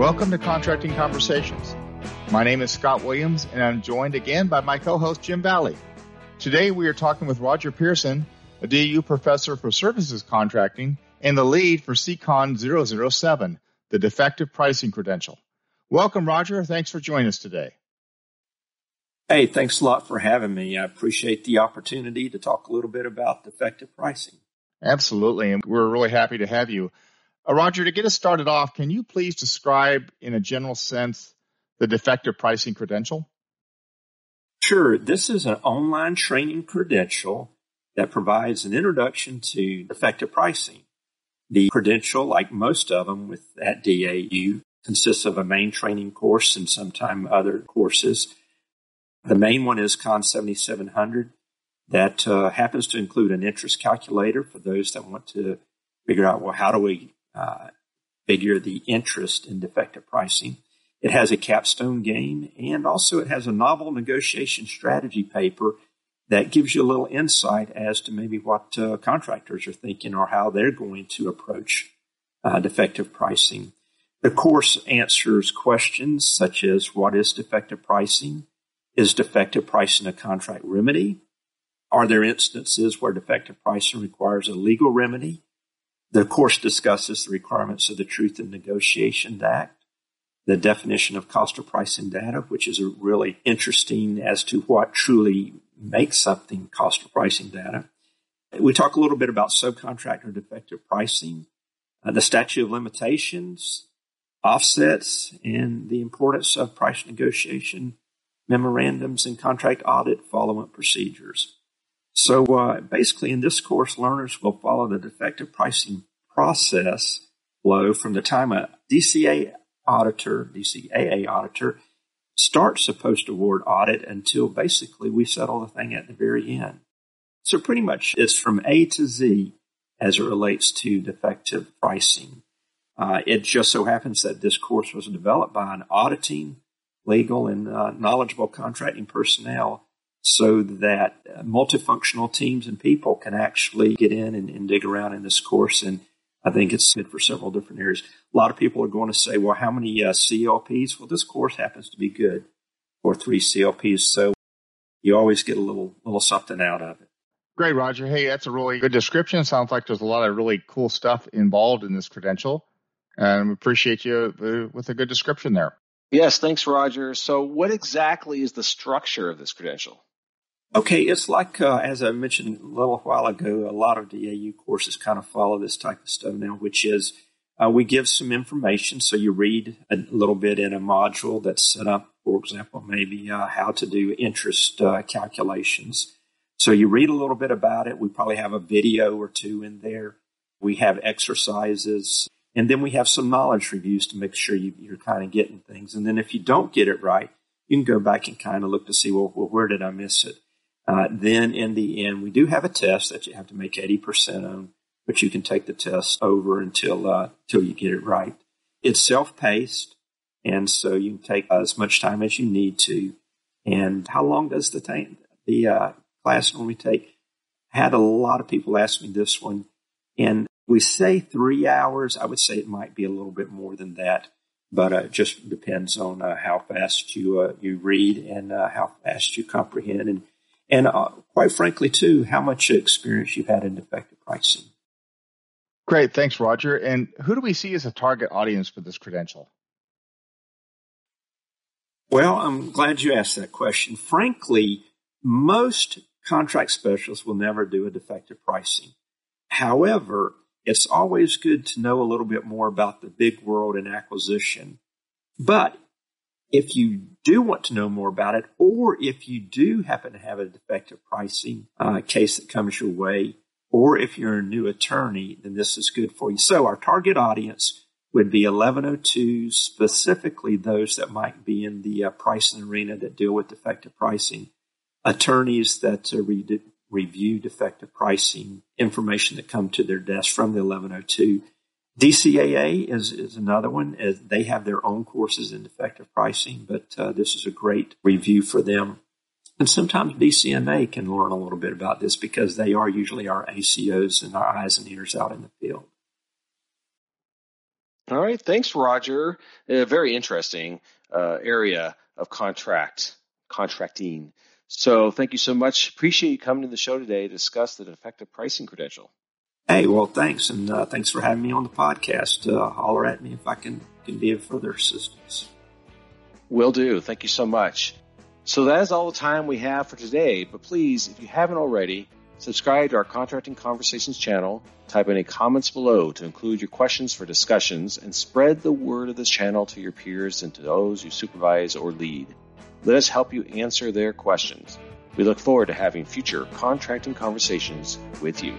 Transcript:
Welcome to Contracting Conversations. My name is Scott Williams, and I'm joined again by my co-host Jim Valley. Today we are talking with Rodger Pearson, a DAU professor for services contracting and the lead for CCON 007, the defective pricing credential. Welcome, Rodger. Thanks for joining us today. Hey, thanks a lot for having me. I appreciate the opportunity to talk a little bit about defective pricing. Absolutely. And we're really happy to have you. Uh, Rodger, to get us started off, can you please describe in a general sense the defective pricing credential? Sure. This is an online training credential that provides an introduction to defective pricing. The credential, like most of them with at DAU, consists of a main training course and sometime other courses. The main one is Con 7700 that uh, happens to include an interest calculator for those that want to figure out, well, how do we figure the interest in defective pricing? It has a capstone game and also it has a novel negotiation strategy paper that gives you a little insight as to maybe what uh, contractors are thinking or how they're going to approach uh, defective pricing. The course answers questions such as what is defective pricing? Is defective pricing a contract remedy? Are there instances where defective pricing requires a legal remedy? The course discusses the requirements of the Truth in Negotiation Act the definition of cost or pricing data, which is really interesting as to what truly makes something cost or pricing data. We talk a little bit about subcontractor defective pricing, uh, the statute of limitations, offsets, and the importance of price negotiation memorandums and contract audit follow-up procedures. So uh, basically, in this course, learners will follow the defective pricing process flow from the time a DCA auditor, DCAA auditor, starts a post award audit until basically we settle the thing at the very end. So pretty much it's from A to Z as it relates to defective pricing. Uh, it just so happens that this course was developed by an auditing, legal, and uh, knowledgeable contracting personnel so that uh, multifunctional teams and people can actually get in and, and dig around in this course and I think it's good for several different areas. A lot of people are going to say, well, how many uh, CLPs? Well, this course happens to be good for three CLPs. So you always get a little, little something out of it. Great, Rodger. Hey, that's a really good description. Sounds like there's a lot of really cool stuff involved in this credential. And we appreciate you uh, with a good description there. Yes, thanks, Rodger. So, what exactly is the structure of this credential? Okay, it's like, uh, as I mentioned a little while ago, a lot of DAU courses kind of follow this type of stuff now, which is uh, we give some information. So you read a little bit in a module that's set up, for example, maybe uh, how to do interest uh, calculations. So you read a little bit about it. We probably have a video or two in there. We have exercises. And then we have some knowledge reviews to make sure you, you're kind of getting things. And then if you don't get it right, you can go back and kind of look to see, well, well where did I miss it? Uh, then in the end, we do have a test that you have to make 80% on, but you can take the test over until, uh, until you get it right. It's self-paced. And so you can take as much time as you need to. And how long does the, t- the uh, class normally take? I had a lot of people ask me this one. And we say three hours. I would say it might be a little bit more than that, but uh, it just depends on uh, how fast you uh, you read and uh, how fast you comprehend. And and uh, quite frankly, too, how much experience you've had in defective pricing. Great, thanks, Rodger. And who do we see as a target audience for this credential? Well, I'm glad you asked that question. Frankly, most contract specialists will never do a defective pricing. However, it's always good to know a little bit more about the big world in acquisition. But if you do want to know more about it, or if you do happen to have a defective pricing uh, case that comes your way, or if you're a new attorney, then this is good for you. So our target audience would be 1102, specifically those that might be in the uh, pricing arena that deal with defective pricing, attorneys that uh, re- review defective pricing information that come to their desk from the 1102 DCAA is, is another one. They have their own courses in defective pricing, but uh, this is a great review for them. And sometimes DCMA can learn a little bit about this because they are usually our ACOs and our eyes and ears out in the field. All right. Thanks, Rodger. A very interesting uh, area of contract contracting. So thank you so much. Appreciate you coming to the show today to discuss the effective pricing credential. Hey, well, thanks, and uh, thanks for having me on the podcast. Uh, holler at me if I can can be of further assistance. Will do. Thank you so much. So that is all the time we have for today. But please, if you haven't already, subscribe to our Contracting Conversations channel. Type any comments below to include your questions for discussions, and spread the word of this channel to your peers and to those you supervise or lead. Let us help you answer their questions. We look forward to having future contracting conversations with you.